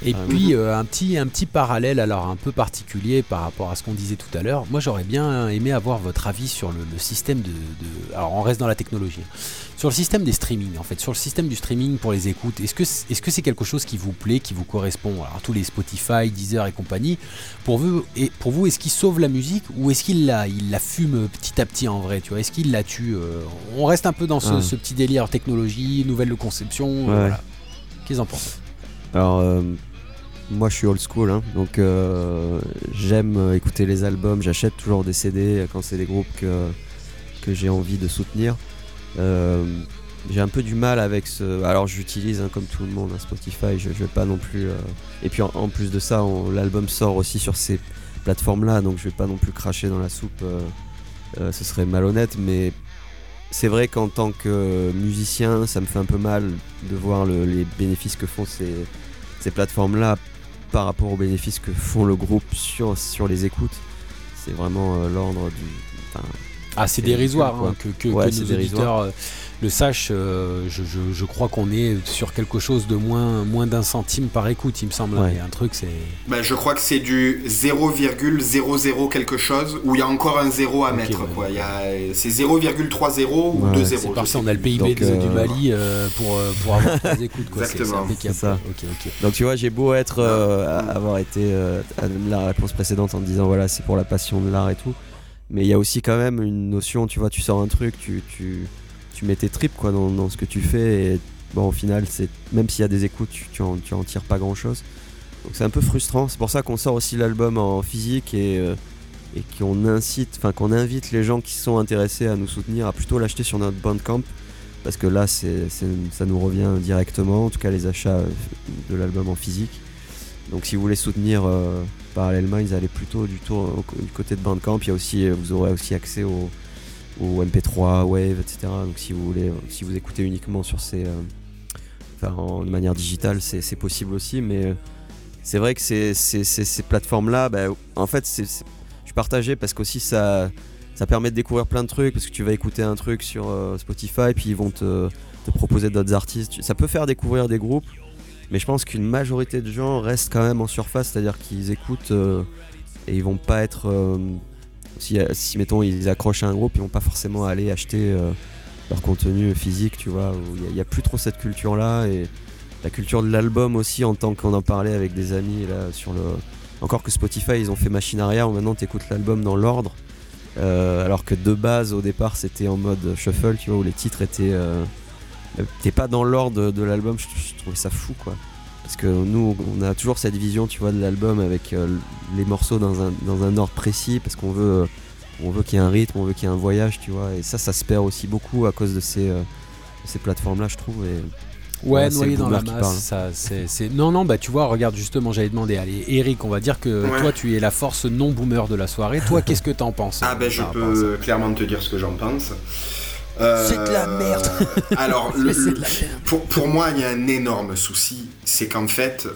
Et ah puis euh, un, petit, un petit parallèle alors un peu particulier par rapport à ce qu'on disait tout à l'heure. Moi j'aurais bien aimé avoir votre avis sur le, système de, Alors on reste dans la technologie. Hein. Sur le système des streaming en fait, sur le système du streaming pour les écoutes. Est-ce que c'est -ce c'est quelque chose qui vous plaît, qui vous correspond? Alors tous les Spotify, Deezer et compagnie. Pour vous, et pour vous est-ce qu'il sauve la musique ou est-ce qu'il la, il la fume petit à petit en vrai tu vois? Est-ce qu'il la tue euh, On reste un peu dans ce, ah. petit délire technologie, nouvelle conception. Voilà. Qu'est-ce en pensez? Alors, euh, moi je suis old school, hein, donc euh, j'aime écouter les albums, j'achète toujours des CD quand c'est des groupes que, que j'ai envie de soutenir. Euh, j'ai un peu du mal avec ce. Alors j'utilise hein, comme tout le monde un Spotify, je, je vais pas non plus. Et puis en, plus de ça, l'album sort aussi sur ces plateformes-là, donc je vais pas non plus cracher dans la soupe. ce serait malhonnête, mais c'est vrai qu'en tant que musicien, ça me fait un peu mal de voir les bénéfices que font ces, ces plateformes-là par rapport aux bénéfices que font le groupe sur, les écoutes. C'est vraiment euh, l'ordre du. Ah, c'est dérisoire hein, que, que, nos auditeurs le sache, euh, je, crois qu'on est sur quelque chose de moins, moins d'un centime par écoute, il me semble. un truc, c'est. Bah, je crois que c'est du 0,00 quelque chose où il y a encore un zéro à mettre. C'est 0,30 ou 2 zéros. C'est on a le PIB du euh, Mali euh, pour, pour avoir des écoutes. Exactement. C'est ça. Donc tu vois, j'ai beau être, avoir été à la réponse précédente en disant voilà, c'est pour la passion de l'art et tout. Mais il y a aussi quand même une notion, tu vois, tu sors un truc, tu, tu, tu mets tes tripes quoi, dans, ce que tu fais. Et bon, au final, c'est même s'il y a des écoutes, tu, tu, en, tires pas grand chose. Donc c'est un peu frustrant. C'est pour ça qu'on sort aussi l'album en physique et, euh, et qu'on incite, enfin qu'on invite les gens qui sont intéressés à nous soutenir à plutôt l'acheter sur notre Bandcamp. Parce que là, ça nous revient directement, en tout cas les achats de l'album en physique. Donc si vous voulez soutenir euh, parallèlement, ils allez plutôt du, côté de Bandcamp. Il aussi, vous aurez aussi accès au, ou MP3, Wave, etc. Donc si vous voulez, vous écoutez uniquement sur ces, euh, enfin, en, de manière digitale, c'est possible aussi. Mais euh, c'est vrai que ces, plateformes-là, bah, en fait, je suis partagé parce qu'aussi ça, ça permet de découvrir plein de trucs parce que tu vas écouter un truc sur euh, Spotify puis ils vont te proposer d'autres artistes. Ça peut faire découvrir des groupes, mais je pense qu'une majorité de gens restent quand même en surface, c'est-à-dire qu'ils écoutent et ils vont pas être si, si, mettons ils accrochent à un groupe, ils vont pas forcément aller acheter euh, leur contenu physique, tu vois. Il n'y a, plus trop cette culture-là et la culture de l'album aussi, en tant qu'on en parlait avec des amis là sur le. Encore que Spotify, ils ont fait machine arrière où maintenant tu écoutes l'album dans l'ordre. Euh, alors que de base, au départ, c'était en mode shuffle, tu vois, où les titres étaient. T'es pas dans l'ordre de, l'album, je, je, trouvais ça fou, quoi. Parce que nous, on a toujours cette vision, tu vois, de l'album avec euh, les morceaux dans un, dans un ordre précis, parce qu'on veut, on veut qu'il y ait un rythme, on veut qu'il y ait un voyage, tu vois. Et ça, ça se perd aussi beaucoup à cause de ces, euh, ces plateformes-là, je trouve. Et, ouais, noyé dans la masse, ça, c'est, Non, non, bah tu vois, regarde justement, j'avais demandé, allez, Eric, on va dire que toi, tu es la force non-boomer de la soirée. Toi, qu'est-ce que t'en penses Ah ben, je peux clairement te dire ce que j'en pense. C'est de la merde. alors, Pour, pour, moi, il y a un énorme souci, c'est qu'en fait,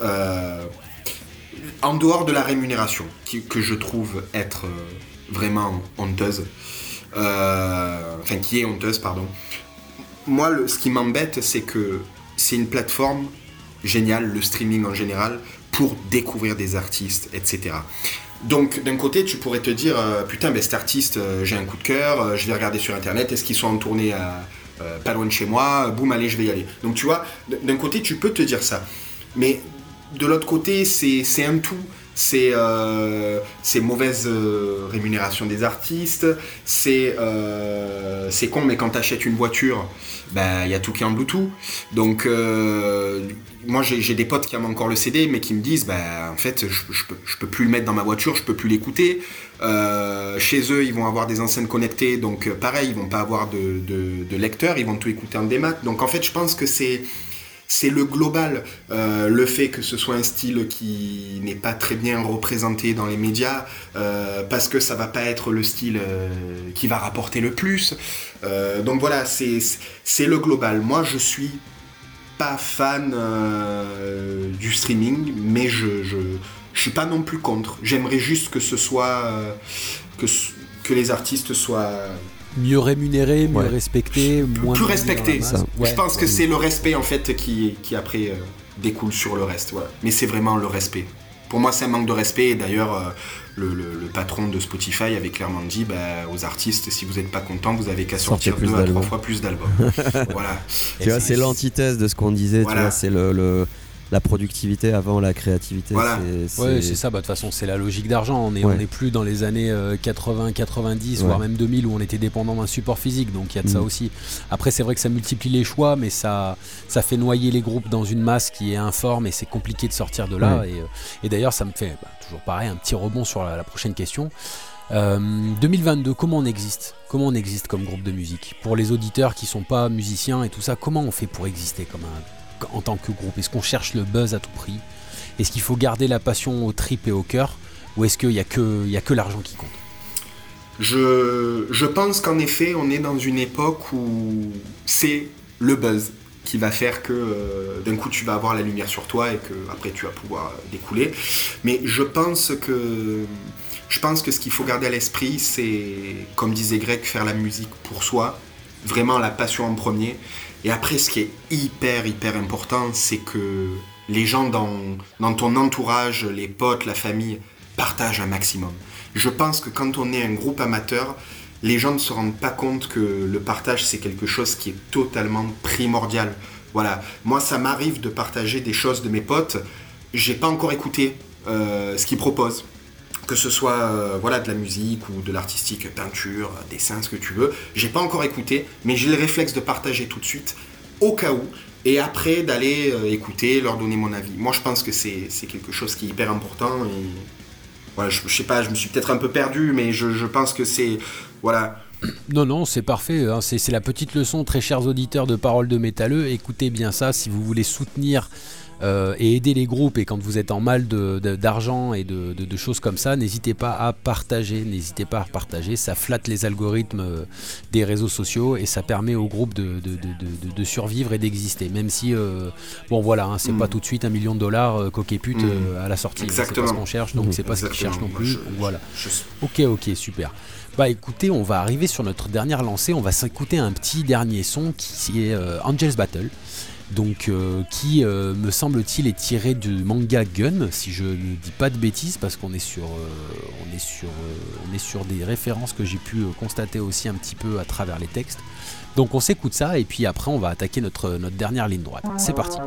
euh, en dehors de la rémunération, que je trouve être euh, vraiment honteuse, euh, enfin qui est honteuse, pardon, moi, ce qui m'embête, c'est que c'est une plateforme géniale, le streaming en général, pour découvrir des artistes, etc. Donc d'un côté, tu pourrais te dire, putain, ben, cet artiste, j'ai un coup de cœur, je vais regarder sur Internet, est-ce qu'ils sont en tournée pas loin de chez moi, boum, allez, je vais y aller. Donc tu vois, d'un côté, tu peux te dire ça. Mais de l'autre côté, c'est un tout. C'est euh, mauvaise euh, rémunération des artistes, c'est euh, con, mais quand tu achètes une voiture, il bah, y a tout qui est en Bluetooth. Donc, euh, moi j'ai des potes qui aiment encore le CD, mais qui me disent bah, en fait, je, je, peux, peux plus le mettre dans ma voiture, je peux plus l'écouter. chez eux, ils vont avoir des enceintes connectées, donc pareil, ils vont pas avoir de, de, de lecteur, ils vont tout écouter en démat. Donc en fait, je pense que c'est c'est le global. Euh, le fait que ce soit un style qui n'est pas très bien représenté dans les médias, euh, parce que ça va pas être le style euh, qui va rapporter le plus. donc voilà, c'est le global. Moi, je suis pas fan du streaming, mais je, je, suis pas non plus contre. J'aimerais juste que ce soit que, que les artistes soient mieux rémunéré, mieux respecté, moins plus respecté. Je pense que c'est le respect en fait qui, qui après euh, découle sur le reste. Mais c'est vraiment le respect. Pour moi, c'est un manque de respect. Et d'ailleurs, euh, le, patron de Spotify avait clairement dit bah, aux artistes si vous n'êtes pas content, vous avez qu'à sortir deux à trois fois plus d'albums. voilà. Tu vois, c'est l'antithèse de ce qu'on disait. c'est le la productivité avant la créativité. Voilà. C'est, ça, bah, de toute façon, c'est la logique d'argent. On n'est on est plus dans les années 80, euh, 90, voire même 2000 où on était dépendant d'un support physique, donc il y a de ça mm. aussi. Après, c'est vrai que ça multiplie les choix, mais ça, ça fait noyer les groupes dans une masse qui est informe et c'est compliqué de sortir de là. Euh, et, d'ailleurs, ça me fait bah, toujours pareil, un petit rebond sur la, prochaine question. 2022, euh, comment on existe? Comment on existe comme groupe de musique? Pour les auditeurs qui sont pas musiciens et tout ça, comment on fait pour exister comme un en tant que groupe? Est-ce qu'on cherche le buzz à tout prix? Est-ce qu'il faut garder la passion au trip et au cœur? Ou est-ce qu'il n'y a que, que l'argent qui compte? Je, je pense qu'en effet, on est dans une époque où c'est le buzz qui va faire que euh, d'un coup tu vas avoir la lumière sur toi et que après tu vas pouvoir découler. Mais je pense que Je pense que ce qu'il faut garder à l'esprit, c'est, comme disait Greg, faire la musique pour soi, vraiment la passion en premier. Et après, ce qui est hyper, hyper important, c'est que les gens dans, dans ton entourage, les potes, la famille, partagent un maximum. Je pense que quand on est un groupe amateur, les gens ne se rendent pas compte que le partage, c'est quelque chose qui est totalement primordial. Voilà, moi ça m'arrive de partager des choses de mes potes, j'ai pas encore écouté euh, ce qu'ils proposent. Que ce soit euh, voilà, de la musique ou de l'artistique, peinture, dessin, ce que tu veux. J'ai pas encore écouté, mais j'ai le réflexe de partager tout de suite, au cas où, et après d'aller euh, écouter, leur donner mon avis. Moi je pense que c'est quelque chose qui est hyper important. Et voilà, je, je sais pas, je me suis peut-être un peu perdu, mais je, je pense que c'est voilà. Non, non, c'est parfait. Hein. C'est la petite leçon, très chers auditeurs de Paroles de Métalleux. Écoutez bien ça si vous voulez soutenir euh, et aider les groupes. Et quand vous êtes en mal d'argent et de, choses comme ça, n'hésitez pas à partager, n'hésitez pas à partager, ça flatte les algorithmes euh, des réseaux sociaux et ça permet au groupe de, survivre et d'exister, même si, euh, bon voilà, hein, c'est pas mm. tout de suite un million de dollars coquet pute mm. à la sortie, c'est pas ce qu'on cherche, donc c'est pas ce qu'ils cherchent non plus, voilà. Ok, ok, super. Bah écoutez, on va arriver sur notre dernière lancée, on va s'écouter un petit dernier son qui est Angels Battle donc euh, qui euh, me semble-t-il est tiré du manga Gun, si je ne dis pas de bêtises, parce qu'on est sur, euh, des références que j'ai pu constater aussi un petit peu à travers les textes. Donc on s'écoute ça et puis après on va attaquer notre dernière ligne droite. C'est parti.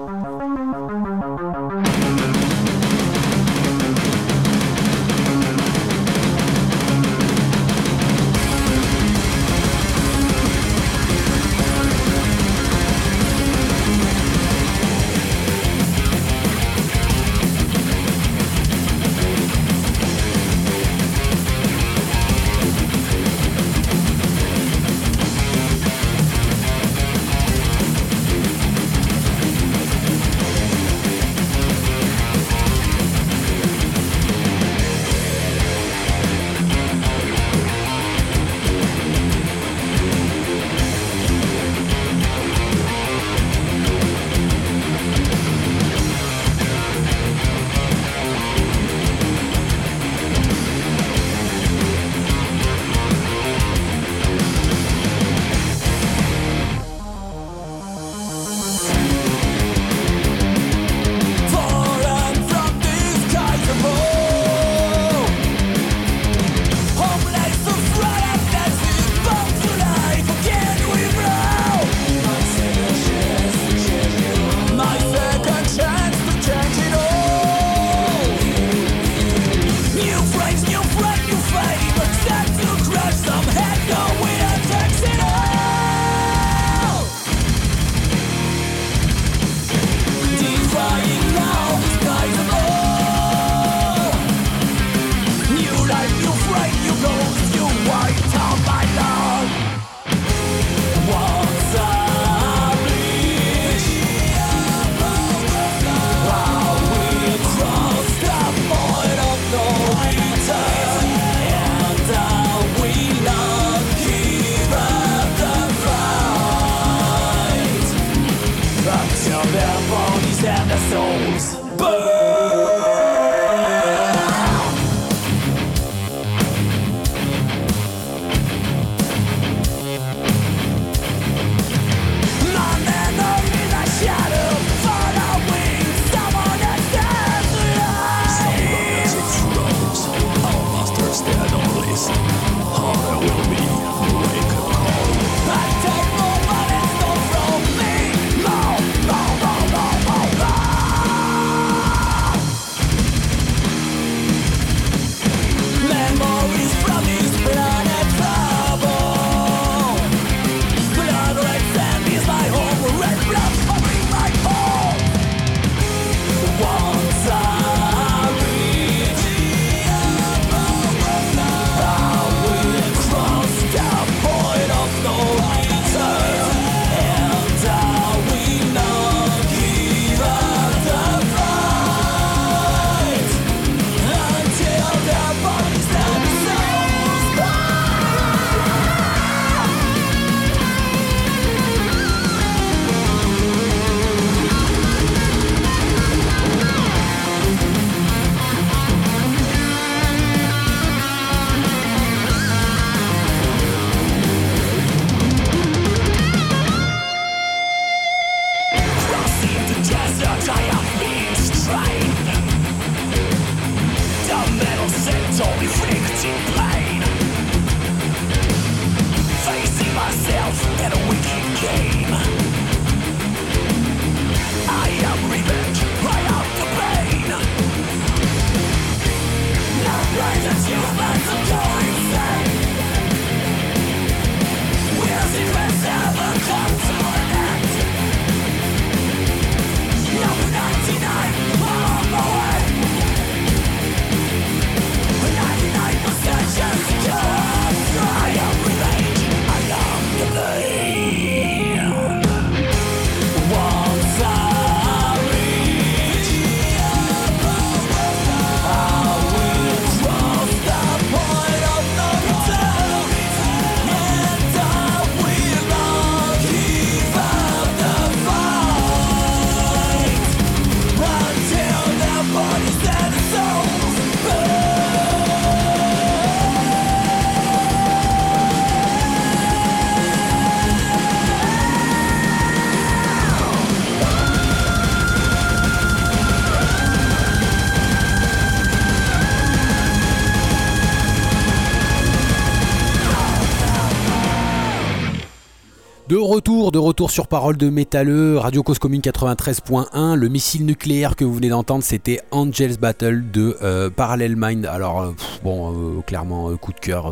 Retour, sur parole de métalleux, Radio Cause Commune 93.1. Le missile nucléaire que vous venez d'entendre, c'était Angel's Battle de euh, Parallel Mind. Alors, euh, bon, euh, clairement, coup de cœur,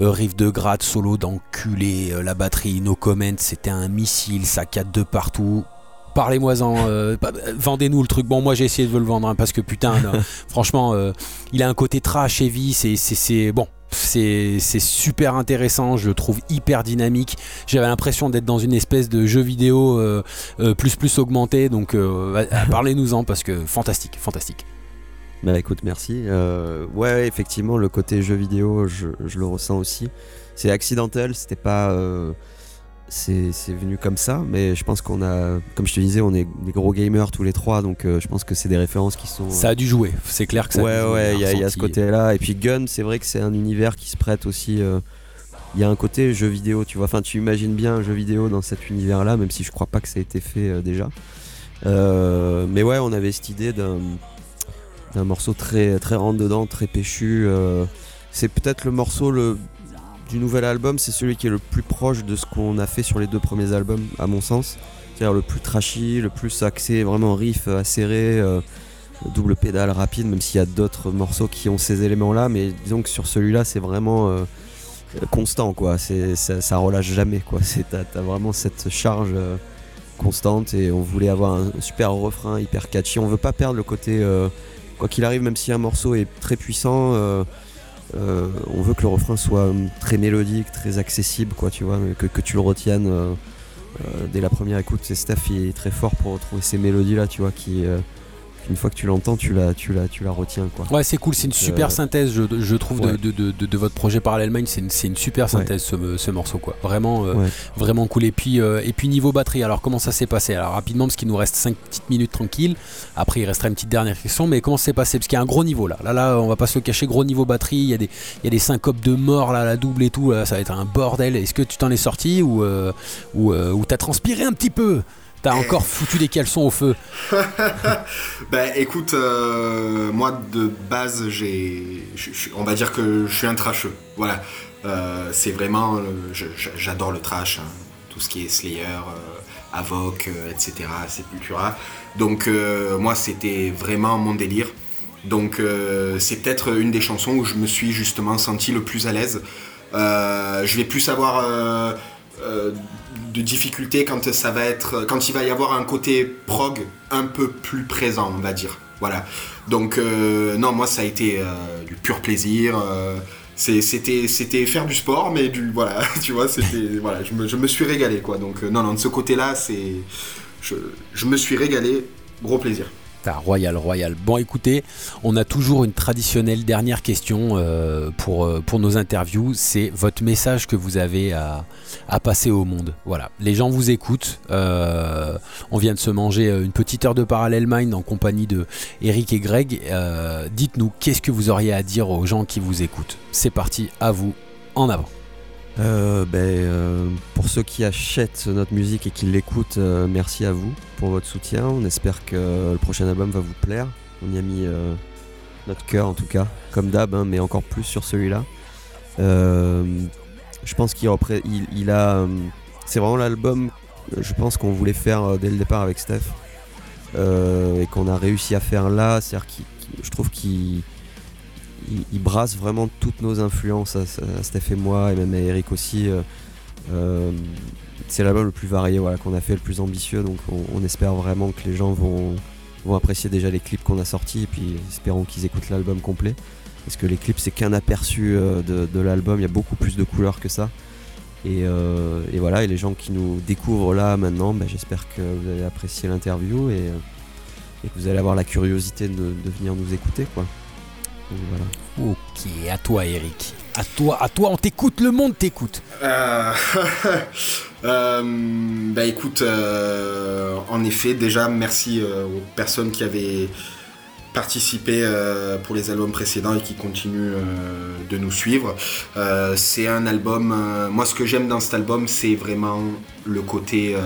riff de gratte, solo d'enculé, la batterie, no comment, c'était un missile, ça casse de partout parlez-moi-en, vendez-nous le truc. Bon, moi j'ai essayé de le vendre hein, parce que putain, franchement, il a un côté trash heavy, c'est bon, c'est super intéressant, je le trouve hyper dynamique. J'avais l'impression d'être dans une espèce de jeu vidéo euh, euh, plus plus augmenté, donc euh, parlez-nous-en parce que fantastique, fantastique. Bah écoute, merci. ouais, effectivement, le côté jeu vidéo, je, je le ressens aussi. C'est accidentel, c'était pas c'est venu comme ça, mais je pense qu'on a, comme je te disais, on est des gros gamers tous les trois, donc euh, je pense que c'est des références qui sont. Ça a dû jouer, c'est clair que ça. Ouais, a dû ouais, il y, a ce côté-là. Et puis Gun, c'est vrai que c'est un univers qui se prête aussi. Euh, il y a un côté jeu vidéo, tu vois. Enfin, tu imagines bien un jeu vidéo dans cet univers-là, même si je crois pas que ça a été fait euh, déjà. mais ouais, on avait cette idée d'un morceau très très rentre dedans, très péchu. c'est peut-être le morceau le du nouvel album, c'est celui qui est le plus proche de ce qu'on a fait sur les deux premiers albums, à mon sens. C'est-à-dire le plus trashy, le plus axé, vraiment riff acéré, euh, double pédale rapide, même s'il y a d'autres morceaux qui ont ces éléments-là. Mais disons que sur celui-là, c'est vraiment euh, constant, quoi. Ça, relâche jamais, quoi. T'as, vraiment cette charge euh, constante et on voulait avoir un super refrain hyper catchy. On veut pas perdre le côté, quoi qu'il arrive, même si un morceau est très puissant euh, on veut que le refrain soit très mélodique, très accessible, quoi, tu vois, que, tu le retiennes euh, euh, dès la première écoute. C'est Steph, est très fort pour retrouver ces mélodies là, tu vois, qui une fois que tu l'entends, tu la, tu, la, tu la retiens. Quoi. Ouais, c'est cool, c'est une super synthèse, je, trouve, de, de, votre projet Parallèlement. C'est une, une, super synthèse ce, morceau, quoi. Vraiment, vraiment cool. Et puis, et puis, niveau batterie, alors comment ça s'est passé? Alors, rapidement, parce qu'il nous reste 5 petites minutes tranquilles. Après, il restera une petite dernière question, mais comment ça s'est passé? Parce qu'il y a un gros niveau là. Là, là, on va pas se le cacher, gros niveau batterie. Il y a des, il y a des syncopes de mort, là, la double et tout. ça va être un bordel. Est-ce que tu t'en es sorti ou, ou, ou t'as transpiré un petit peu? T'as encore foutu des caleçons au feu. ben écoute, euh, moi de base, j'ai, on va dire que je suis un trasheux. Voilà, euh, c'est vraiment, j'adore le trash, hein. tout ce qui est Slayer, euh, Avoc, etc., Sepultura. Donc moi, c'était vraiment mon délire. Donc c'est peut-être une des chansons où je me suis justement senti le plus à l'aise. je vais plus savoir de difficulté quand ça va être quand il va y avoir un côté prog un peu plus présent on va dire. Voilà. Donc euh, non moi ça a été euh, du pur plaisir euh, c'était c'était faire du sport mais du voilà tu vois c'était voilà je me, je me, suis régalé quoi. Donc non non de ce côté là c'est je, je me suis régalé. Gros plaisir Royal, Royal. Bon, écoutez, on a toujours une traditionnelle dernière question euh, pour, euh, pour nos interviews. C'est votre message que vous avez à, passer au monde. Voilà, les gens vous écoutent. Euh, on vient de se manger une petite heure de Parallel Mind en compagnie de Eric et Greg. Dites-nous, qu'est-ce que vous auriez à dire aux gens qui vous écoutent? C'est parti, à vous, en avant. Euh, ben, euh, pour ceux qui achètent notre musique et qui l'écoutent, euh, merci à vous pour votre soutien. On espère que le prochain album va vous plaire. On y a mis notre cœur en tout cas, comme d'hab, hein, mais encore plus sur celui-là. je pense qu'il il, a. C'est vraiment l'album, je pense qu'on voulait faire dès le départ avec Steph. et qu'on a réussi à faire là. C'est-à-dire je trouve qu'il il, brasse vraiment toutes nos influences à, Steph et moi, et même à Eric aussi. Euh, euh, c'est l'album le plus varié voilà, qu'on a fait, le plus ambitieux, donc on, espère vraiment que les gens vont, vont apprécier déjà les clips qu'on a sortis, et puis espérons qu'ils écoutent l'album complet. Parce que les clips, c'est qu'un aperçu euh, de, l'album, il y a beaucoup plus de couleurs que ça. Et, voilà, et les gens qui nous découvrent là maintenant, bah, j'espère que vous allez apprécier l'interview et, que vous allez avoir la curiosité de, de venir nous écouter. quoi. Ok, à toi Eric. À toi, à toi, on t'écoute, le monde t'écoute. Euh, euh, bah écoute, euh, en effet, déjà merci aux personnes qui avaient participé pour les albums précédents et qui continuent de nous suivre. c'est un album, moi ce que j'aime dans cet album, c'est vraiment le côté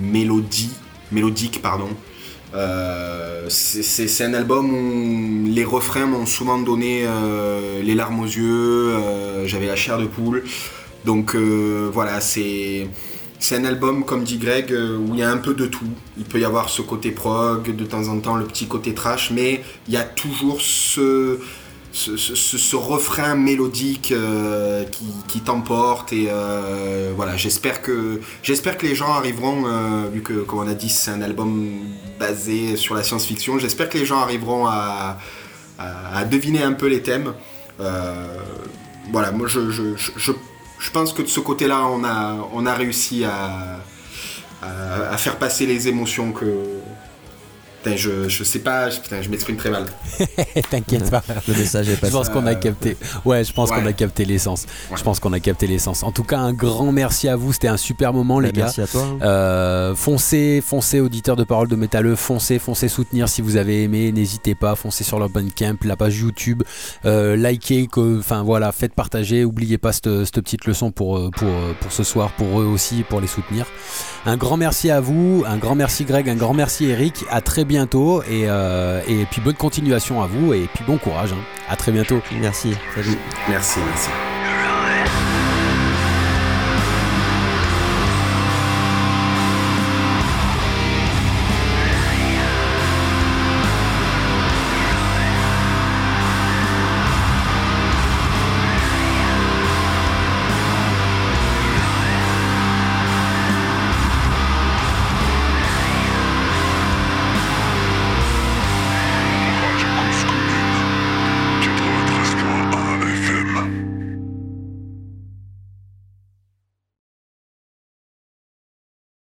mélodie, mélodique, pardon. Euh, c'est un album où les refrains m'ont souvent donné euh, les larmes aux yeux, euh, j'avais la chair de poule. Donc voilà, c'est un album, comme dit Greg, où il y a un peu de tout. Il peut y avoir ce côté prog, de temps en temps le petit côté trash, mais il y a toujours ce, ce, refrain mélodique euh, qui, t'emporte. Et euh, voilà, j'espère que, j'espère que les gens arriveront, vu que, comme on a dit, c'est un album basé sur la science-fiction, j'espère que les gens arriveront à, à, deviner un peu les thèmes. voilà, moi je, je, je je pense que de ce côté-là, on a, on a réussi à, à, faire passer les émotions que, je, je sais pas, je m'exprime très mal. T'inquiète pas. Le message est passé. Je pense qu'on a capté. Ouais, je pense qu'on a capté l'essence. Je pense qu'on a capté l'essence. En tout cas, un grand merci à vous. C'était un super moment, les bah, gars. Merci à toi. Euh, foncez, foncez, auditeurs de Parole de Métalleux. Foncez, foncez soutenir si vous avez aimé. N'hésitez pas. Foncez sur leur camp, la page YouTube. Euh, likez, enfin voilà, faites partager. Oubliez pas cette, petite leçon pour, euh, pour, pour ce soir, pour eux aussi, pour les soutenir. Un grand merci à vous. Un grand merci, Greg. Un grand merci, Eric. À très bientôt bientôt et, euh, et puis bonne continuation à vous et puis bon courage. Hein. À très bientôt. Merci. Salut. Merci, merci.